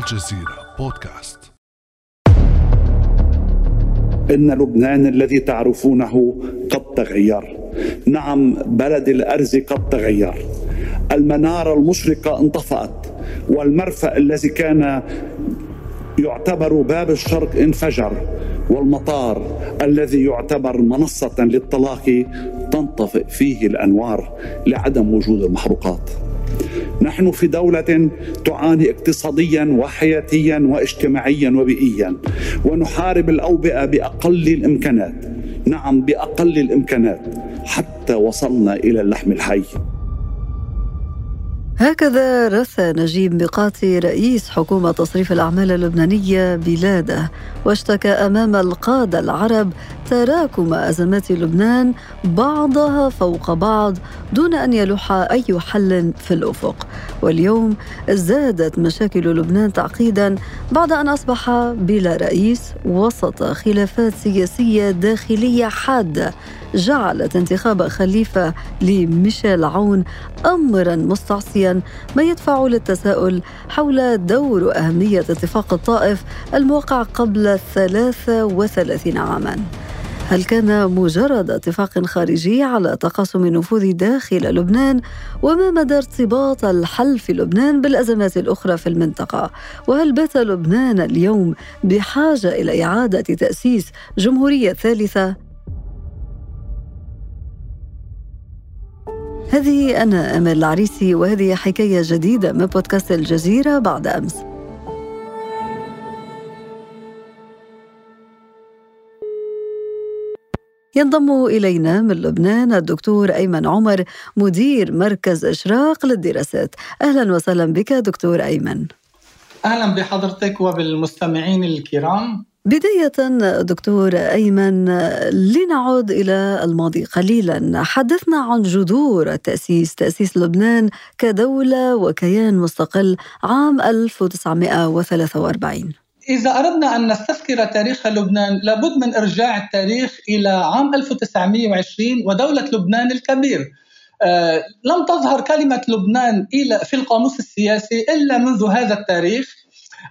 الجزيرة بودكاست. إن لبنان الذي تعرفونه قد تغير. نعم بلد الأرز قد تغير. المنارة المشرقة انطفأت والمرفأ الذي كان يعتبر باب الشرق انفجر والمطار الذي يعتبر منصة للطلاق تنطفئ فيه الأنوار لعدم وجود المحروقات. نحن في دولة تعاني اقتصاديا وحياتيا واجتماعيا وبيئيا ونحارب الأوبئة بأقل الإمكانات. نعم بأقل الإمكانات حتى وصلنا إلى اللحم الحي. هكذا رثى نجيب ميقاتي رئيس حكومة تصريف الأعمال اللبنانية بلاده واشتكى أمام القادة العرب تراكم أزمات لبنان بعضها فوق بعض دون أن يلوح أي حل في الأفق. واليوم ازدادت مشاكل لبنان تعقيدا بعد أن أصبح بلا رئيس وسط خلافات سياسية داخلية حادة جعلت انتخاب خليفة لميشيل عون أمرا مستعصيا ما يدفع للتساؤل حول دور وأهمية اتفاق الطائف الموقع قبل 33 عاما. هل كان مجرد اتفاق خارجي على تقاسم النفوذ داخل لبنان؟ وما مدى ارتباط الحل في لبنان بالأزمات الأخرى في المنطقة؟ وهل بات لبنان اليوم بحاجة إلى إعادة تأسيس جمهورية ثالثة؟ هذه أنا أمل العريسي وهذه حكاية جديدة من بودكاست الجزيرة بعد أمس. ينضم إلينا من لبنان الدكتور أيمن عمر مدير مركز إشراق للدراسات. أهلا وسهلا بك دكتور أيمن. أهلا بحضرتك وبالمستمعين الكرام. بداية دكتور أيمن لنعود إلى الماضي قليلا. حدثنا عن جذور التأسيس تأسيس لبنان كدولة وكيان مستقل عام 1943 إذا أردنا أن نستذكر تاريخ لبنان لابد من إرجاع التاريخ إلى عام 1920 ودولة لبنان الكبير. آه، لم تظهر كلمة لبنان إلى في القاموس السياسي إلا منذ هذا التاريخ.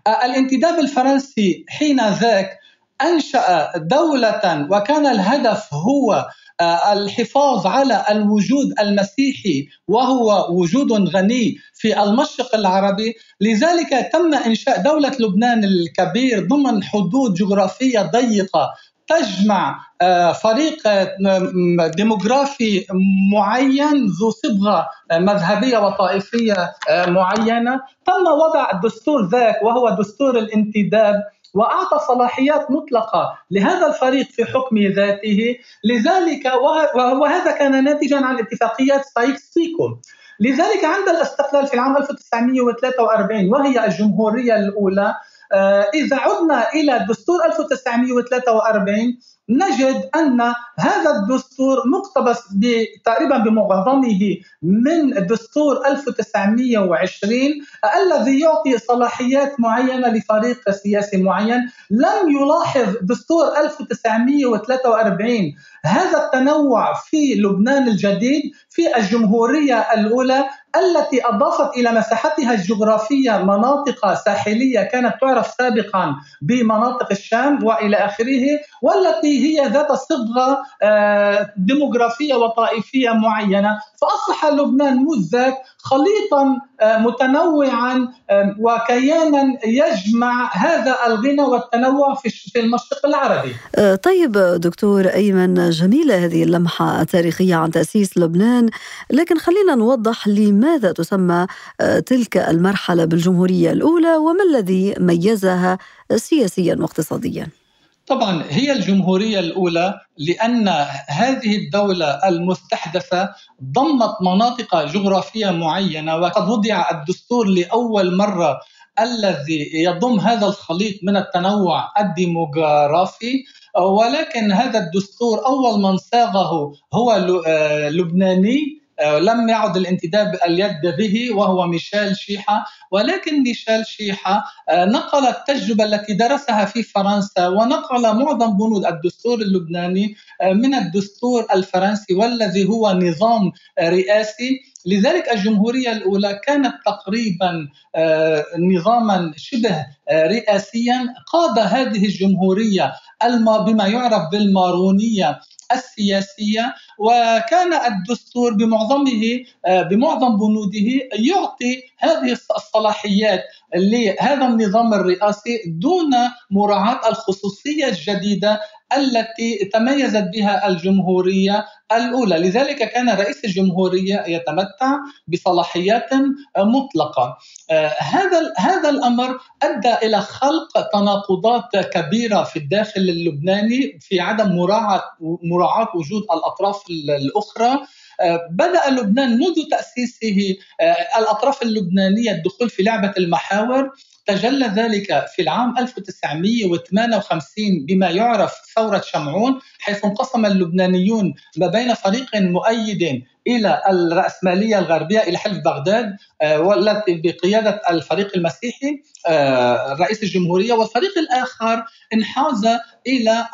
الانتداب الفرنسي حين ذاك أنشأ دولة وكان الهدف هو آه، الحفاظ على الوجود المسيحي وهو وجود غني في المشرق العربي. لذلك تم إنشاء دولة لبنان الكبير ضمن حدود جغرافية ضيقة تجمع آه، فريق ديموغرافي معين ذو صبغة مذهبية وطائفية معينة. تم وضع الدستور ذاك وهو دستور الانتداب وأعطى صلاحيات مطلقة لهذا الفريق في حكم ذاته. لذلك وهذا كان ناتجا عن اتفاقيات سايكس بيكو لذلك عند الاستقلال في العام 1943 وهي الجمهورية الأولى آه، إذا عدنا إلى دستور 1943 نجد أن هذا الدستور مقتبس تقريبا بمعظمه من دستور 1920 الذي يعطي صلاحيات معينة لفريق سياسي معين. لم يلاحظ دستور 1943 هذا التنوع في لبنان الجديد في الجمهورية الأولى التي أضافت إلى مساحتها الجغرافية مناطق ساحلية كانت تعرف سابقا بمناطق الشام وإلى آخره والتي هي ذات صبغه آه، ديموغرافية وطائفية معينة فأصبح لبنان مذ ذاك خليطا آه، متنوعا آه، وكيانا يجمع هذا الغنى والتنوع في المشرق العربي. طيب دكتور أيمن جميلة هذه اللمحة التاريخية عن تأسيس لبنان، لكن خلينا نوضح لماذا تسمى تلك المرحلة بالجمهورية الأولى وما الذي ميزها سياسيا واقتصاديا. طبعا هي الجمهورية الأولى لأن هذه الدولة المستحدثة ضمت مناطق جغرافية معينة وقد وضع الدستور لأول مرة الذي يضم هذا الخليط من التنوع الديموغرافي ولكن هذا الدستور أول من صاغه هو آه، لبناني آه، لم يعد الانتداب اليد به وهو ميشيل شيحة. ولكن ميشيل شيحة آه، نقل التجربة التي درسها في فرنسا ونقل معظم بنود الدستور اللبناني آه، من الدستور الفرنسي والذي هو نظام رئاسي. لذلك الجمهورية الأولى كانت تقريبا آه، نظاما شبه آه، رئاسيا. قاد هذه الجمهورية بما يعرف بالمارونية السياسية وكان الدستور بمعظمه آه، بمعظم بنوده يعطي هذه الصلاحيات. لهذا النظام الرئاسي دون مراعاة الخصوصية الجديدة التي تميزت بها الجمهورية الأولى. لذلك كان رئيس الجمهورية يتمتع بصلاحيات مطلقة. آه، هذا هذا الأمر أدى إلى خلق تناقضات كبيرة في الداخل اللبناني في عدم مراعاة مراعاة وجود الأطراف الأخرى بدأ لبنان منذ تأسيسه آه، الأطراف اللبنانية الدخول في لعبة المحاور. تجلى ذلك في العام 1958 بما يعرف ثورة شمعون حيث انقسم اللبنانيون ما بين فريق مؤيد إلى الرأسمالية الغربية إلى حلف بغداد آه، والتي بقيادة الفريق المسيحي آه، رئيس الجمهورية والفريق الآخر انحاز إلى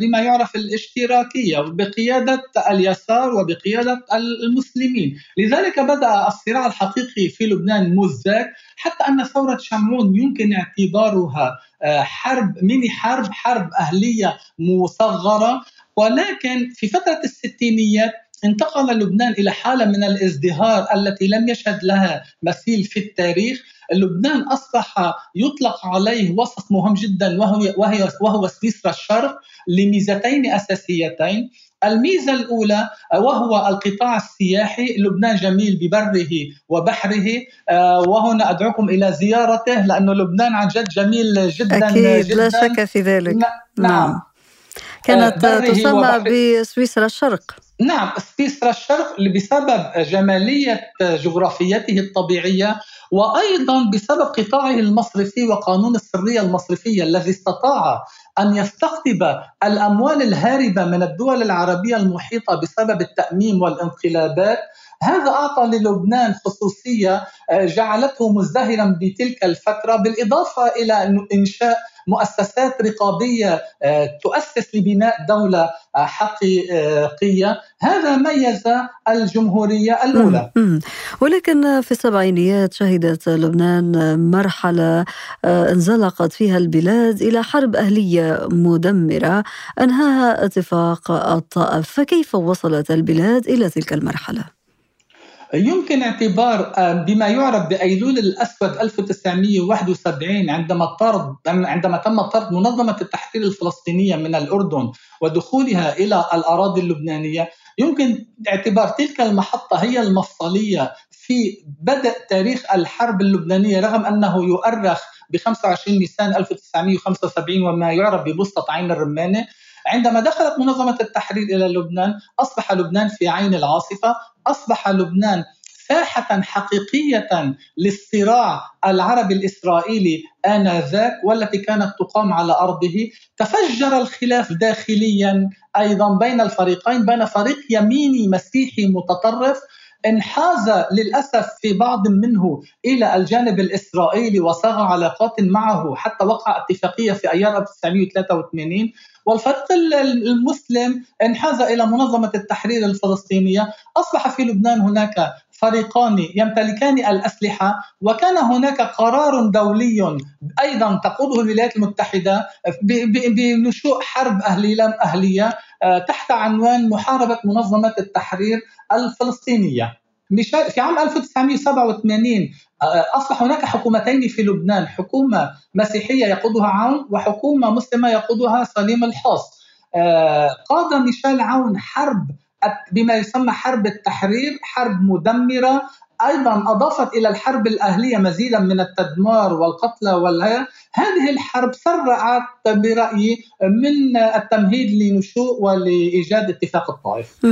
بما يعرف الاشتراكية بقيادة اليسار وبقيادة المسلمين، لذلك بدأ الصراع الحقيقي في لبنان منذ ذاك حتى أن ثورة شمعون يمكن اعتبارها آه، حرب ميني حرب حرب أهلية مصغرة. ولكن في فترة الستينيات انتقل لبنان إلى حالة من الازدهار التي لم يشهد لها مثيل في التاريخ. لبنان أصبح يطلق عليه وصف مهم جدا وهو وهي وهو سويسرا الشرق لميزتين أساسيتين. الميزة الأولى وهو القطاع السياحي. لبنان جميل ببره وبحره. آه، وهنا أدعوكم إلى زيارته لأنه لبنان عن جد جميل جدا أكيد جدا. لا شك في ذلك. نعم, نعم. كانت آه، تسمى بسويسرا الشرق. نعم سويسرا الشرق بسبب جمالية جغرافيته الطبيعية وأيضا بسبب قطاعه المصرفي وقانون السرية المصرفية الذي استطاع أن يستقطب الأموال الهاربة من الدول العربية المحيطة بسبب التأميم والانقلابات. هذا أعطى للبنان خصوصية آه، جعلته مزدهرا بتلك الفترة بالإضافة إلى إنشاء مؤسسات رقابية آه، تؤسس لبناء دولة آه، حقيقية. هذا ميز الجمهورية الأولى. ولكن في السبعينيات شهدت لبنان مرحلة آه، انزلقت فيها البلاد إلى حرب أهلية مدمرة أنهاها اتفاق الطائف. فكيف وصلت البلاد إلى تلك المرحلة؟ يمكن اعتبار آه، بما يعرف بأيلول الأسود 1971 عندما طرد عندما تم طرد منظمة التحرير الفلسطينية من الأردن ودخولها إلى الأراضي اللبنانية يمكن اعتبار تلك المحطة هي المفصلية في بدء تاريخ الحرب اللبنانية رغم أنه يؤرخ ب 25 نيسان 1975 وما يعرف ببسطة عين الرمانة. عندما دخلت منظمة التحرير إلى لبنان أصبح لبنان في عين العاصفة أصبح لبنان ساحة حقيقية للصراع العربي الإسرائيلي آنذاك والتي كانت تقام على أرضه. تفجر الخلاف داخليا أيضا بين الفريقين بين فريق يميني مسيحي متطرف انحاز للأسف في بعض منه إلى الجانب الإسرائيلي وصاغ علاقات معه حتى وقع اتفاقية في ايار 1983 والفريق المسلم انحاز إلى منظمة التحرير الفلسطينية أصبح في لبنان هناك فريقان يمتلكان الأسلحة وكان هناك قرار دولي أيضا تقوده الولايات المتحدة بنشوء حرب أهلية أهلية آه، تحت عنوان محاربة منظمة التحرير الفلسطينية. في عام 1987 آه، أصبح هناك حكومتين في لبنان، حكومة مسيحية يقودها عون وحكومة مسلمة يقودها سليم الحاص. آه، قاد ميشيل عون حرب بما يسمى حرب التحرير حرب مدمرة. أيضا أضافت إلى الحرب الأهلية مزيدا من التدمار والقتلى والهي هذه الحرب سرعت برأيي من التمهيد لنشوء ولإيجاد اتفاق الطائف.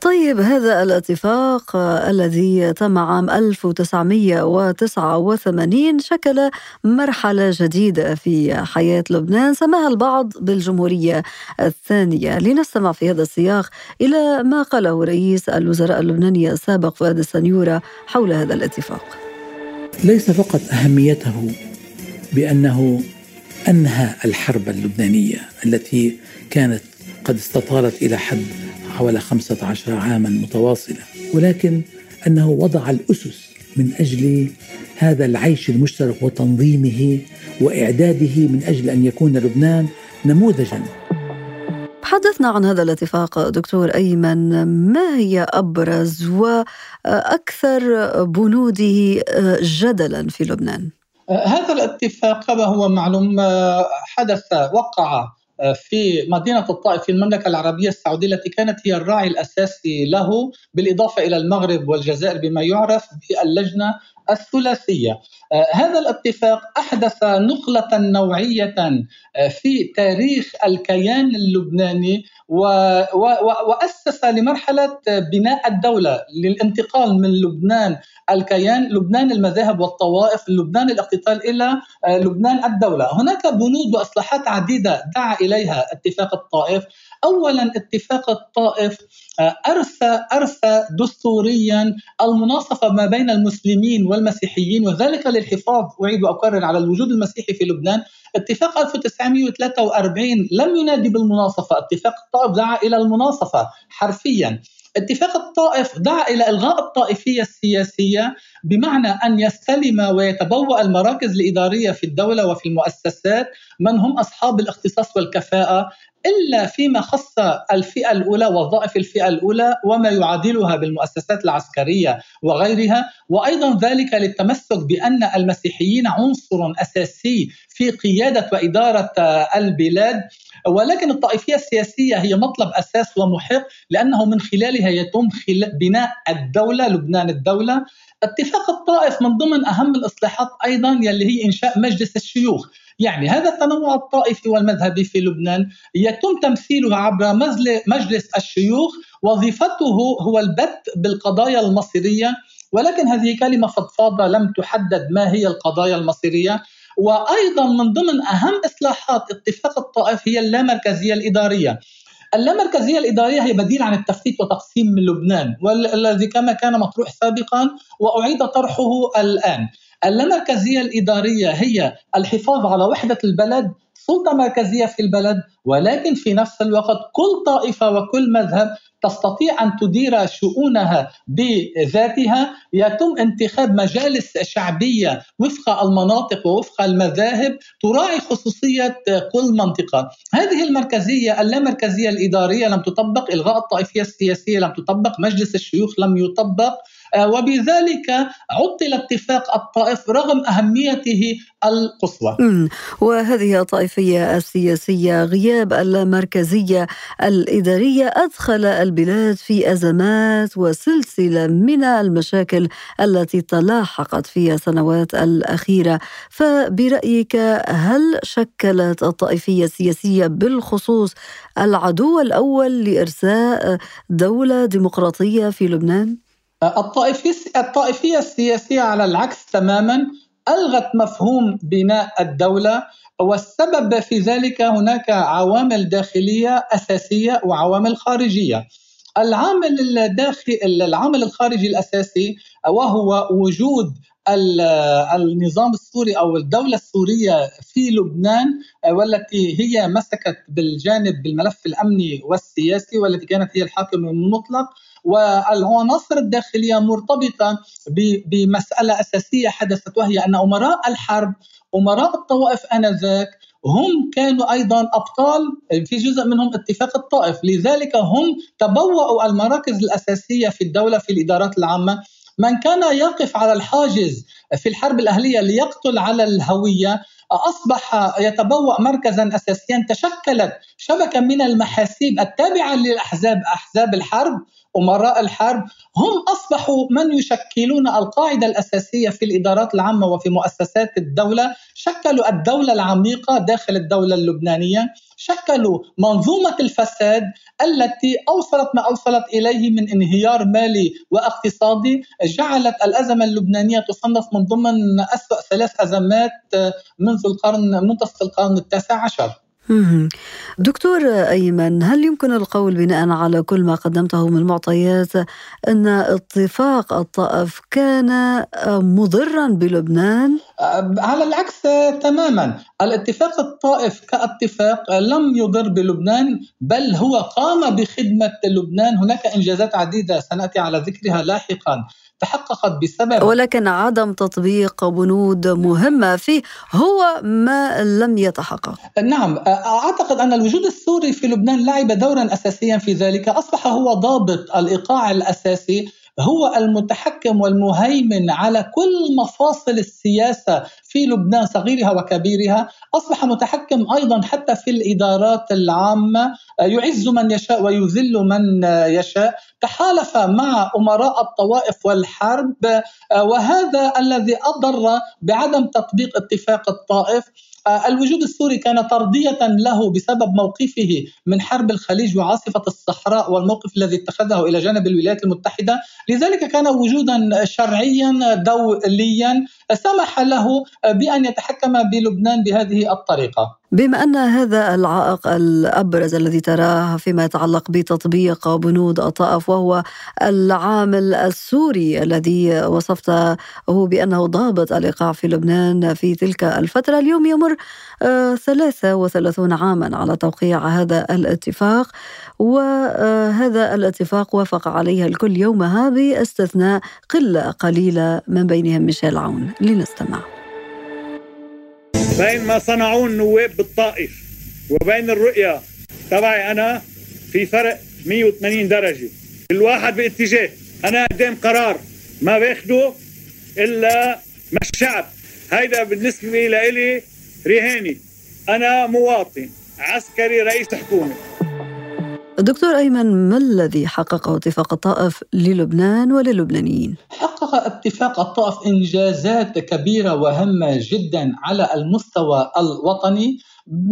طيب هذا الاتفاق الذي تم عام 1989 شكل مرحلة جديدة في حياة لبنان سماها البعض بالجمهورية الثانية، لنستمع في هذا السياق إلى ما قاله رئيس الوزراء اللبناني السابق فؤاد السنيورة حول هذا الاتفاق. ليس فقط أهميته بأنه أنهى الحرب اللبنانية التي كانت قد استطالت إلى حد حوالي 15 عاما متواصلة ولكن أنه وضع الأسس من أجل هذا العيش المشترك وتنظيمه وإعداده من أجل أن يكون لبنان نموذجا تحدثنا عن هذا الاتفاق دكتور أيمن ما هي أبرز وأكثر بنوده جدلا في لبنان؟ هذا الاتفاق كما هو معلوم حدث وقع في مدينة الطائف في المملكة العربية السعودية التي كانت هي الراعي الأساسي له بالإضافة إلى المغرب والجزائر بما يعرف باللجنة الثلاثية. آه، هذا الاتفاق أحدث نقلة نوعية آه، في تاريخ الكيان اللبناني وأسس لمرحلة بناء الدولة للانتقال من لبنان الكيان لبنان المذاهب والطوائف لبنان الاقتتال إلى آه، لبنان الدولة. هناك بنود وإصلاحات عديدة دعا إليها اتفاق الطائف. اولا اتفاق الطائف ارثى ارثى دستوريا المناصفة ما بين المسلمين والمسيحيين وذلك للحفاظ أعيد وأكرر على الوجود المسيحي في لبنان. اتفاق 1943 لم ينادي بالمناصفة. اتفاق الطائف دعا إلى المناصفة حرفيا. اتفاق الطائف دعا إلى إلغاء الطائفية السياسية. بمعنى أن يستلم ويتبوأ المراكز الإدارية في الدولة وفي المؤسسات من هم أصحاب الاختصاص والكفاءة إلا فيما خص الفئة الأولى وظائف الفئة الأولى وما يعادلها بالمؤسسات العسكرية وغيرها. وأيضا ذلك للتمسك بأن المسيحيين عنصر أساسي في قيادة وإدارة البلاد. ولكن الطائفية السياسية هي مطلب أساس ومحق لأنه من خلالها يتم بناء الدولة لبنان الدولة. اتفاق الطائف من ضمن أهم الإصلاحات أيضا يلي هي إنشاء مجلس الشيوخ. يعني هذا التنوع الطائفي والمذهبي في لبنان يتم تمثيله عبر مجلس الشيوخ وظيفته هو البت بالقضايا المصيرية. ولكن هذه كلمة فضفاضة لم تحدد ما هي القضايا المصيرية. وأيضا من ضمن أهم إصلاحات اتفاق الطائف هي اللامركزية الإدارية. اللامركزية الإدارية هي بديل عن التفتيت وتقسيم لبنان والذي كما كان مطروح سابقا وأعيد طرحه الآن. اللامركزية الإدارية هي الحفاظ على وحدة البلد سلطه مركزية في البلد ولكن في نفس الوقت كل طائفة وكل مذهب تستطيع أن تدير شؤونها بذاتها. يتم انتخاب مجالس شعبية وفق المناطق ووفق المذاهب تراعي خصوصية كل منطقة. هذه المركزية اللامركزيه الإدارية لم تطبق إلغاء الطائفية السياسية لم تطبق مجلس الشيوخ لم يطبق. وبذلك عطل اتفاق الطائف رغم أهميته القصوى. وهذه الطائفية السياسية غياب اللامركزية الإدارية أدخل البلاد في أزمات وسلسلة من المشاكل التي تلاحقت في السنوات الأخيرة. فبرأيك هل شكلت الطائفية السياسية بالخصوص العدو الأول لإرساء دولة ديمقراطية في لبنان؟ الطائفية الطائفية السياسية على العكس تماما ألغت مفهوم بناء الدولة والسبب في ذلك هناك عوامل داخلية أساسية وعوامل خارجية. العامل الداخلي العامل الخارجي الأساسي وهو وجود النظام السوري أو الدولة السورية في لبنان والتي هي مسكت بالجانب بالملف الأمني والسياسي والتي كانت هي الحاكم المطلق. والعناصر الداخلية مرتبطة بمسألة أساسية حدثت وهي أن أمراء الحرب أمراء الطوائف آنذاك هم كانوا أيضا أبطال في جزء منهم اتفاق الطائف، لذلك هم تبوأوا المراكز الأساسية في الدولة في الإدارات العامة، من كان يقف على الحاجز في الحرب الأهلية ليقتل على الهوية أصبح يتبوأ مركزا اساسيا تشكلت شبكة من المحاسيب التابعة للاحزاب أحزاب الحرب أمراء الحرب هم أصبحوا من يشكلون القاعدة الأساسية في الإدارات العامة وفي مؤسسات الدولة، شكلوا الدولة العميقة داخل الدولة اللبنانية، شكلوا منظومة الفساد التي أوصلت ما أوصلت إليه من انهيار مالي واقتصادي، جعلت الأزمة اللبنانية تصنف من ضمن اسوء ثلاث أزمات منذ القرن منتصف القرن التاسع عشر. دكتور أيمن هل يمكن القول بناء على كل ما قدمته من معطيات أن اتفاق الطائف كان مضرا بلبنان؟ على العكس تماما. الاتفاق الطائف كاتفاق لم يضر بلبنان بل هو قام بخدمة لبنان. هناك إنجازات عديدة سنأتي على ذكرها لاحقا. تحققت بسبب ولكن عدم تطبيق بنود مهمة فيه هو ما لم يتحقق. نعم أعتقد أن الوجود السوري في لبنان لعب دورا أساسيا في ذلك. أصبح هو ضابط الإيقاع الأساسي هو المتحكم والمهيمن على كل مفاصل السياسة في لبنان صغيرها وكبيرها. أصبح متحكم أيضا حتى في الإدارات العامة. يعز من يشاء ويذل من يشاء. تحالف مع أمراء الطوائف والحرب. وهذا الذي أضر بعدم تطبيق اتفاق الطائف. الوجود السوري كان طردية له بسبب موقفه من حرب الخليج وعاصفة الصحراء والموقف الذي اتخذه إلى جانب الولايات المتحدة. لذلك كان وجودا شرعيا دوليا سمح له بأن يتحكم بلبنان بهذه الطريقة. بما أن هذا العائق الأبرز الذي تراه فيما يتعلق بتطبيق بنود الطائف وهو العامل السوري الذي وصفته بأنه ضابط الايقاع في لبنان في تلك الفترة اليوم يمر 33 عاما على توقيع هذا الاتفاق. وهذا الاتفاق وافق عليه الكل يومها باستثناء قلة قليلة من بينهم ميشيل عون. لنستمع. بين ما صنعوه النواب بالطائف وبين الرؤية تبعي أنا في فرق 180 درجة. كل واحد باتجاه أنا قدام قرار ما باخده إلا ما الشعب. هيدا بالنسبة لي رهاني. أنا مواطن عسكري رئيس حكومة. دكتور أيمن ما الذي حققه اتفاق الطائف للبنان وللبنانيين؟ حقق اتفاق الطائف إنجازات كبيرة وهامة جدا على المستوى الوطني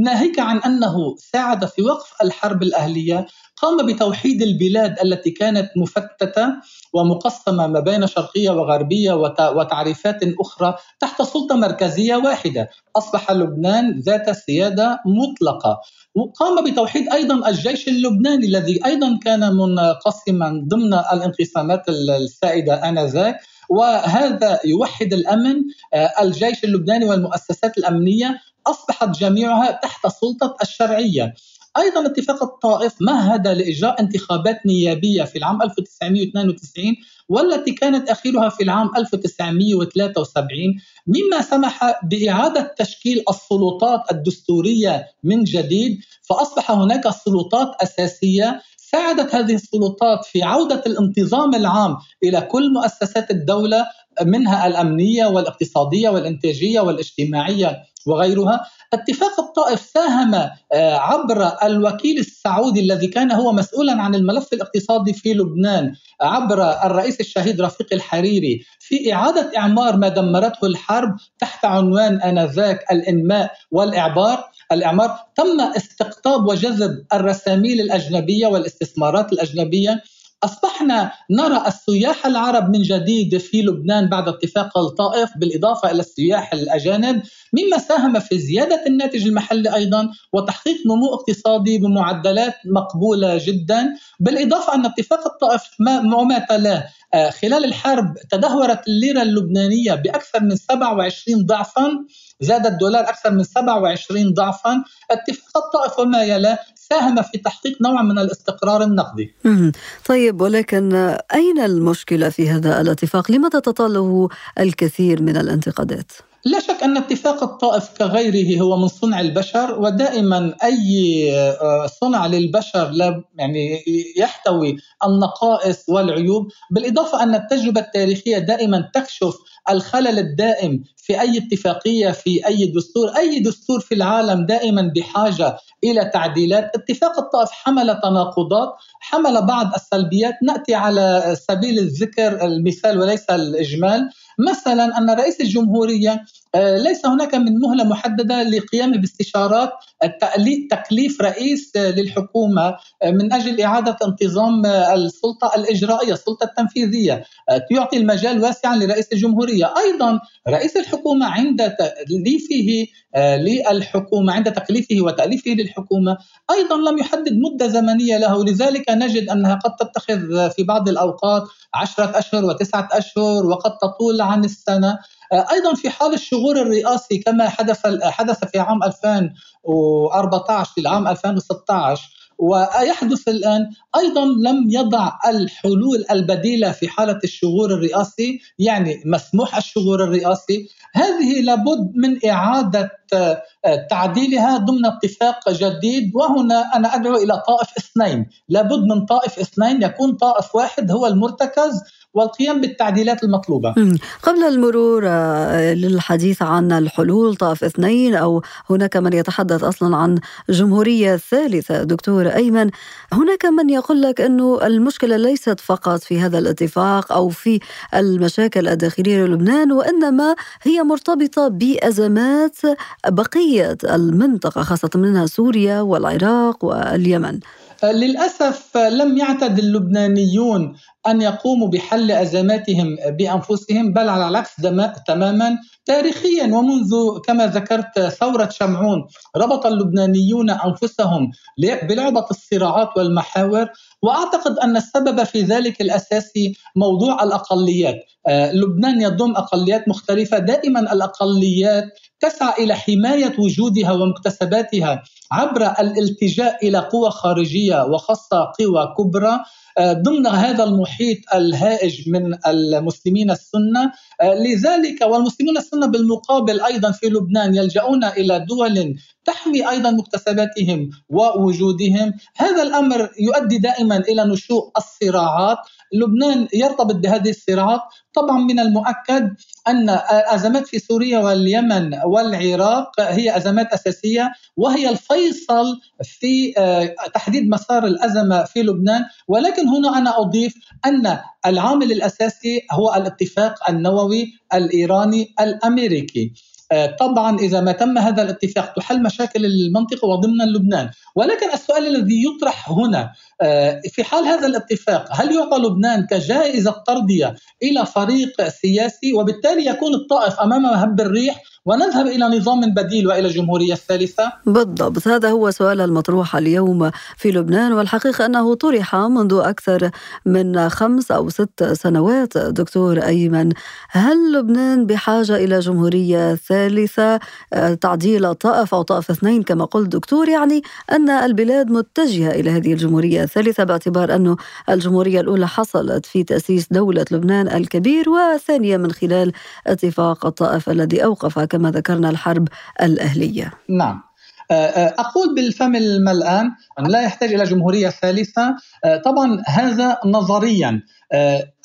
ناهيك عن أنه ساعد في وقف الحرب الأهلية قام بتوحيد البلاد التي كانت مفتتة ومقسمة ما بين شرقية وغربية وتعريفات أخرى تحت سلطة مركزية واحدة. أصبح لبنان ذات سيادة مطلقة. وقام بتوحيد أيضا الجيش اللبناني الذي أيضا كان منقسما ضمن الانقسامات السائدة آنذاك. وهذا يوحد الأمن آه، الجيش اللبناني والمؤسسات الأمنية أصبحت جميعها تحت سلطة الشرعية. أيضا اتفاق الطائف مهد لإجراء انتخابات نيابية في العام 1992 والتي كانت اخرها في العام 1973 مما سمح بإعادة تشكيل السلطات الدستورية من جديد فأصبح هناك سلطات أساسية ساعدت هذه السلطات في عودة الانتظام العام إلى كل مؤسسات الدولة منها الأمنية والاقتصادية والإنتاجية والاجتماعية وغيرها. اتفاق الطائف ساهم آه، عبر الوكيل السعودي الذي كان هو مسؤولا عن الملف الاقتصادي في لبنان عبر الرئيس الشهيد رفيق الحريري. في إعادة إعمار ما دمرته الحرب تحت عنوان آنذاك الإنماء والإعبار. الإعمار تم استقطاب وجذب الرساميل الأجنبية والاستثمارات الأجنبية أصبحنا نرى السياح العرب من جديد في لبنان بعد اتفاق الطائف بالإضافة إلى السياح الأجانب مما ساهم في زيادة الناتج المحلي أيضا وتحقيق نمو اقتصادي بمعدلات مقبولة جدا بالإضافة أن اتفاق الطائف وما تلاه خلال الحرب تدهورت الليرة اللبنانية بأكثر من 27 ضعفا زاد الدولار أكثر من 27 ضعفا. اتفاق الطائف وما يلاه ساهم في تحقيق نوع من الاستقرار النقدي طيب ولكن أين المشكلة في هذا الاتفاق؟ لماذا تطاله الكثير من الانتقادات؟ لا شك أن اتفاق الطائف كغيره هو من صنع البشر ودائما أي آه، صنع للبشر لا يعني يحتوي النقائص والعيوب. بالإضافة أن التجربة التاريخية دائما تكشف الخلل الدائم في أي اتفاقية في أي دستور. أي دستور في العالم دائما بحاجة إلى تعديلات. اتفاق الطائف حمل تناقضات حمل بعض السلبيات. نأتي على سبيل الذكر المثال وليس الإجمال. مثلا أن رئيس الجمهورية آه، ليس هناك من مهلة محددة للقيام باستشارات تكليف رئيس للحكومة آه، من أجل إعادة انتظام السلطة الإجرائية، السلطة التنفيذية، آه، يعطي المجال واسعا لرئيس الجمهورية، أيضا رئيس الحكومة عند تأليفه للحكومة عند تكليفه وتأليفه للحكومة أيضا لم يحدد مدة زمنية له، لذلك نجد أنها قد تتخذ في بعض الأوقات عشرة أشهر وتسعة أشهر وقد تطول عن السنة. أيضا في حال الشغور الرئاسي كما حدث حدث في عام 2014 في العام 2016 ويحدث الآن أيضا لم يضع الحلول البديلة في حالة الشغور الرئاسي يعني مسموح الشغور الرئاسي. هذه لابد من إعادة آه، تعديلها ضمن اتفاق جديد وهنا أنا أدعو إلى طائف اثنين. لابد من طائف اثنين يكون طائف واحد هو المرتكز والقيام بالتعديلات المطلوبة. قبل المرور آه، للحديث عن الحلول طائف اثنين أو هناك من يتحدث أصلا عن جمهورية ثالثة دكتور أيمن هناك من يقول لك أنه المشكلة ليست فقط في هذا الاتفاق أو في المشاكل الداخلية للبنان وإنما هي مرتبطة بأزمات بقية المنطقة خاصة منها سوريا والعراق واليمن. للأسف لم يعتد اللبنانيون أن يقوموا بحل أزماتهم بأنفسهم بل على العكس تماما تاريخيا. ومنذ كما ذكرت ثورة شمعون ربط اللبنانيون أنفسهم بلعبة الصراعات والمحاور وأعتقد أن السبب في ذلك الأساسي موضوع الأقليات. آه، لبنان يضم أقليات مختلفة. دائما الأقليات تسعى إلى حماية وجودها ومكتسباتها عبر الالتجاء إلى قوى خارجية وخاصة قوى كبرى. ضمن هذا المحيط الهائج من المسلمين السنة. آه، لذلك والمسلمون السنة بالمقابل أيضا في لبنان يلجؤون إلى دول تحمي أيضا مكتسباتهم ووجودهم. هذا الأمر يؤدي دائما إلى نشوء الصراعات. لبنان يرتبط بهذه الصراعات. طبعا من المؤكد أن الأزمات في سوريا واليمن والعراق هي أزمات أساسية وهي الفيصل في آه، تحديد مسار الأزمة في لبنان. ولكن هنا أنا أضيف أن العامل الأساسي هو الاتفاق النووي الإيراني الأمريكي. آه، طبعا إذا ما تم هذا الاتفاق تحل مشاكل المنطقة وضمن لبنان. ولكن السؤال الذي يطرح هنا آه، في حال هذا الاتفاق هل يعطى لبنان كجائزة ترضيه إلى فريق سياسي وبالتالي يكون الطائف أمام مهب الريح؟ ونذهب إلى نظام بديل وإلى جمهوريه ثالثه؟ بالضبط هذا هو سؤال المطروح اليوم في لبنان والحقيقة أنه طرح منذ أكثر من خمس أو ست سنوات دكتور أيمن هل لبنان بحاجة إلى جمهورية ثالثة آه، تعديل طائف أو طائف اثنين كما قلت دكتور يعني أن البلاد متجهة إلى هذه الجمهورية الثالثة باعتبار انه الجمهورية الأولى حصلت في تأسيس دولة لبنان الكبير وثانيه من خلال اتفاق الطائف الذي أوقف كما ذكرنا الحرب الأهلية. نعم. آه، آه، أقول بالفم الملآن لا يحتاج إلى جمهورية ثالثة. آه، طبعا هذا نظريا.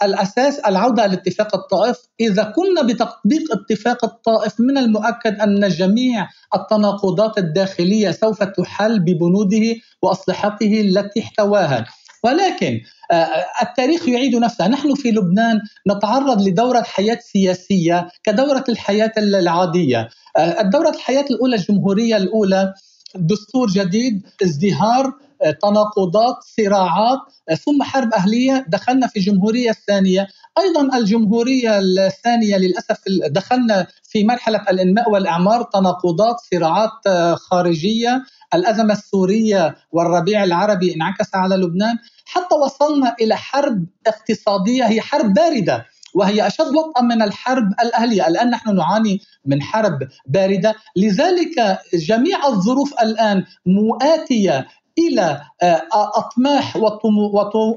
الأساس العودة لاتفاق الطائف. إذا كنا بتطبيق اتفاق الطائف من المؤكد أن جميع التناقضات الداخلية سوف تحل ببنوده وأسلحته التي احتواها. ولكن آه، التاريخ يعيد نفسه. نحن في لبنان نتعرض لدورة حياة سياسية كدورة الحياة العادية. آه، الدورة الحياة الأولى الجمهورية الأولى دستور جديد ازدهار آه، تناقضات صراعات ثم حرب أهلية. دخلنا في الجمهورية الثانية. أيضا الجمهورية الثانية للأسف دخلنا في مرحلة الإنماء والإعمار تناقضات صراعات خارجية. الأزمة السورية والربيع العربي انعكس على لبنان حتى وصلنا إلى حرب اقتصادية هي حرب باردة وهي أشد وطئا من الحرب الأهلية، الآن نحن نعاني من حرب باردة، لذلك جميع الظروف الآن مؤاتية إلى آه، أطماح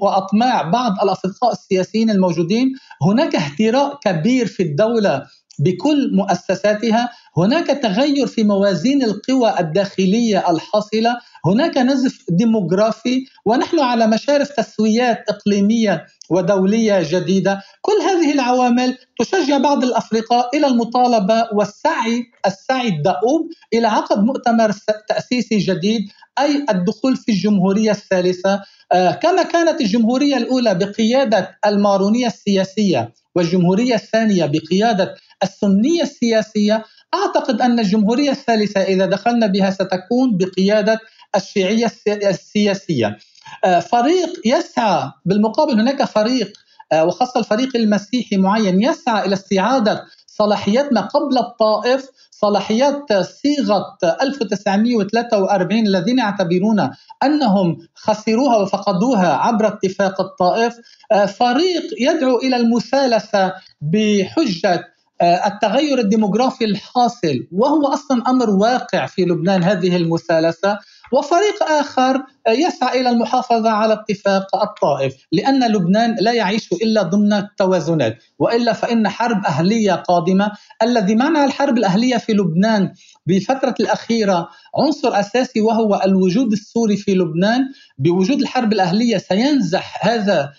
وأطماع بعض الأصدقاء السياسيين الموجودين، هناك اهتراء كبير في الدولة بكل مؤسساتها. هناك تغير في موازين القوى الداخلية الحاصلة. هناك نزف ديموغرافي. ونحن على مشارف تسويات إقليمية ودولية جديدة. كل هذه العوامل تشجع بعض الأفرقاء إلى المطالبة والسعي السعي الدؤوب إلى عقد مؤتمر تأسيسي جديد أي الدخول في الجمهورية الثالثة. آه، كما كانت الجمهورية الأولى بقيادة المارونية السياسية. والجمهورية الثانية بقيادة السنية السياسية أعتقد أن الجمهورية الثالثة إذا دخلنا بها ستكون بقيادة الشيعية السياسية. آه، فريق يسعى بالمقابل هناك فريق آه، وخاصة الفريق المسيحي معين يسعى إلى استعادة صلاحيات ما قبل الطائف صلاحيات صيغة 1943 الذين يعتبرون أنهم خسروها وفقدوها عبر اتفاق الطائف. آه، فريق يدعو إلى المثالثة بحجة التغير الديموغرافي الحاصل وهو أصلا أمر واقع في لبنان هذه المثالثة. وفريق آخر يسعى إلى المحافظة على اتفاق الطائف لأن لبنان لا يعيش إلا ضمن التوازنات. وإلا فإن حرب أهلية قادمة الذي منع الحرب الأهلية في لبنان بالفترة الأخيرة عنصر أساسي وهو الوجود السوري في لبنان. بوجود الحرب الأهلية سينزح هذا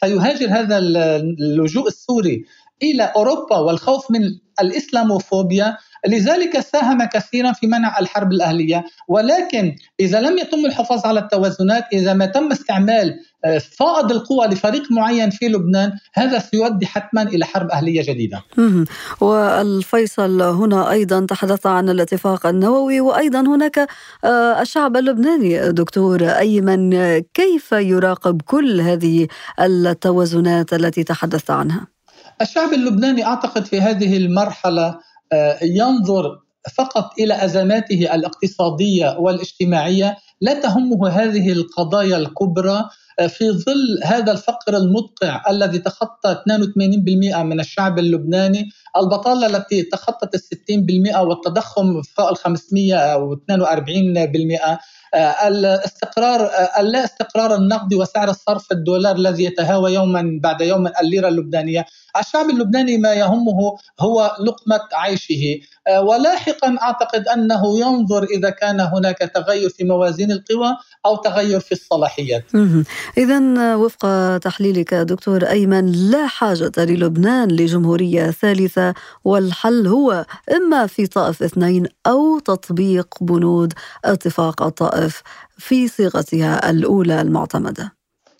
سيهاجر هذا اللجوء السوري إلى أوروبا والخوف من الإسلاموفوبيا لذلك ساهم كثيرا في منع الحرب الأهلية ولكن إذا لم يتم الحفاظ على التوازنات إذا ما تم استعمال آه، فائض القوى لفريق معين في لبنان هذا سيؤدي حتما إلى حرب أهلية جديدة. والفيصل هنا أيضا تحدث عن الاتفاق النووي وأيضا هناك آه، الشعب اللبناني دكتور أيمن كيف يراقب كل هذه التوازنات التي تحدثت عنها؟ الشعب اللبناني أعتقد في هذه المرحلة آه، ينظر فقط إلى أزماته الاقتصادية والاجتماعية لا تهمه هذه القضايا الكبرى آه، في ظل هذا الفقر المدقع الذي تخطى 82% من الشعب اللبناني البطالة التي تخطت ال 60% والتضخم فوق ال 542% آه، الاستقرار اللا استقرار النقدي وسعر الصرف الدولار الذي يتهاوى يوما بعد يوم الليرة اللبنانية، الشعب اللبناني ما يهمه هو لقمة عيشه. آه، ولاحقا أعتقد أنه ينظر إذا كان هناك تغير في موازين القوى أو تغير في الصلاحيات. اذا وفق تحليلك دكتور أيمن لا حاجة للبنان لجمهورية ثالثة والحل هو إما في طائف اثنين أو تطبيق بنود اتفاق الطائف. في صيغتها الأولى المعتمدة.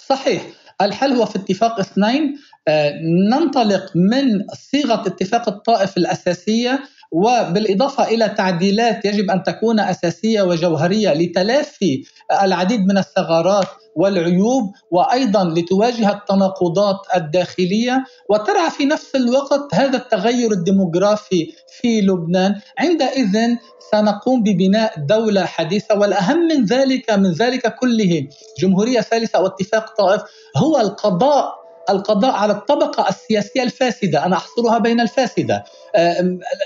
صحيح الحل هو في اتفاق اثنين آه، ننطلق من صيغة اتفاق الطائف الأساسية وبالإضافة إلى تعديلات يجب أن تكون أساسية وجوهرية لتلافي العديد من الثغرات والعيوب وأيضا لتواجه التناقضات الداخلية وترعى في نفس الوقت هذا التغير الديموغرافي في لبنان عندئذ سنقوم ببناء دولة حديثة والأهم من ذلك من ذلك كله جمهورية ثالثة واتفاق طائف هو القضاء القضاء على الطبقة السياسية الفاسدة أنا أحصرها بين الفاسدة.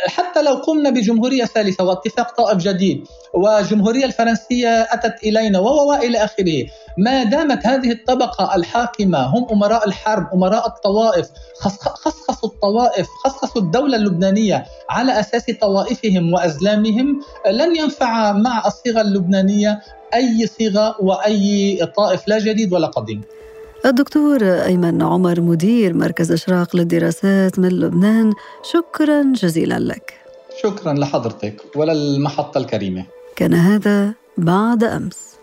حتى لو قمنا بجمهورية ثالثة واتفاق طائف جديد وجمهورية الفرنسية أتت إلينا وإلى آخره ما دامت هذه الطبقة الحاكمة هم أمراء الحرب أمراء الطوائف خصخصوا الطوائف خصخصوا الدولة اللبنانية على أساس طوائفهم وأزلامهم لن ينفع مع الصيغة اللبنانية أي صيغة وأي طائف لا جديد ولا قديم. الدكتور أيمن عمر مدير مركز إشراق للدراسات من لبنان شكرا جزيلا لك. شكرا لحضرتك وللمحطة الكريمة. كان هذا بعد أمس.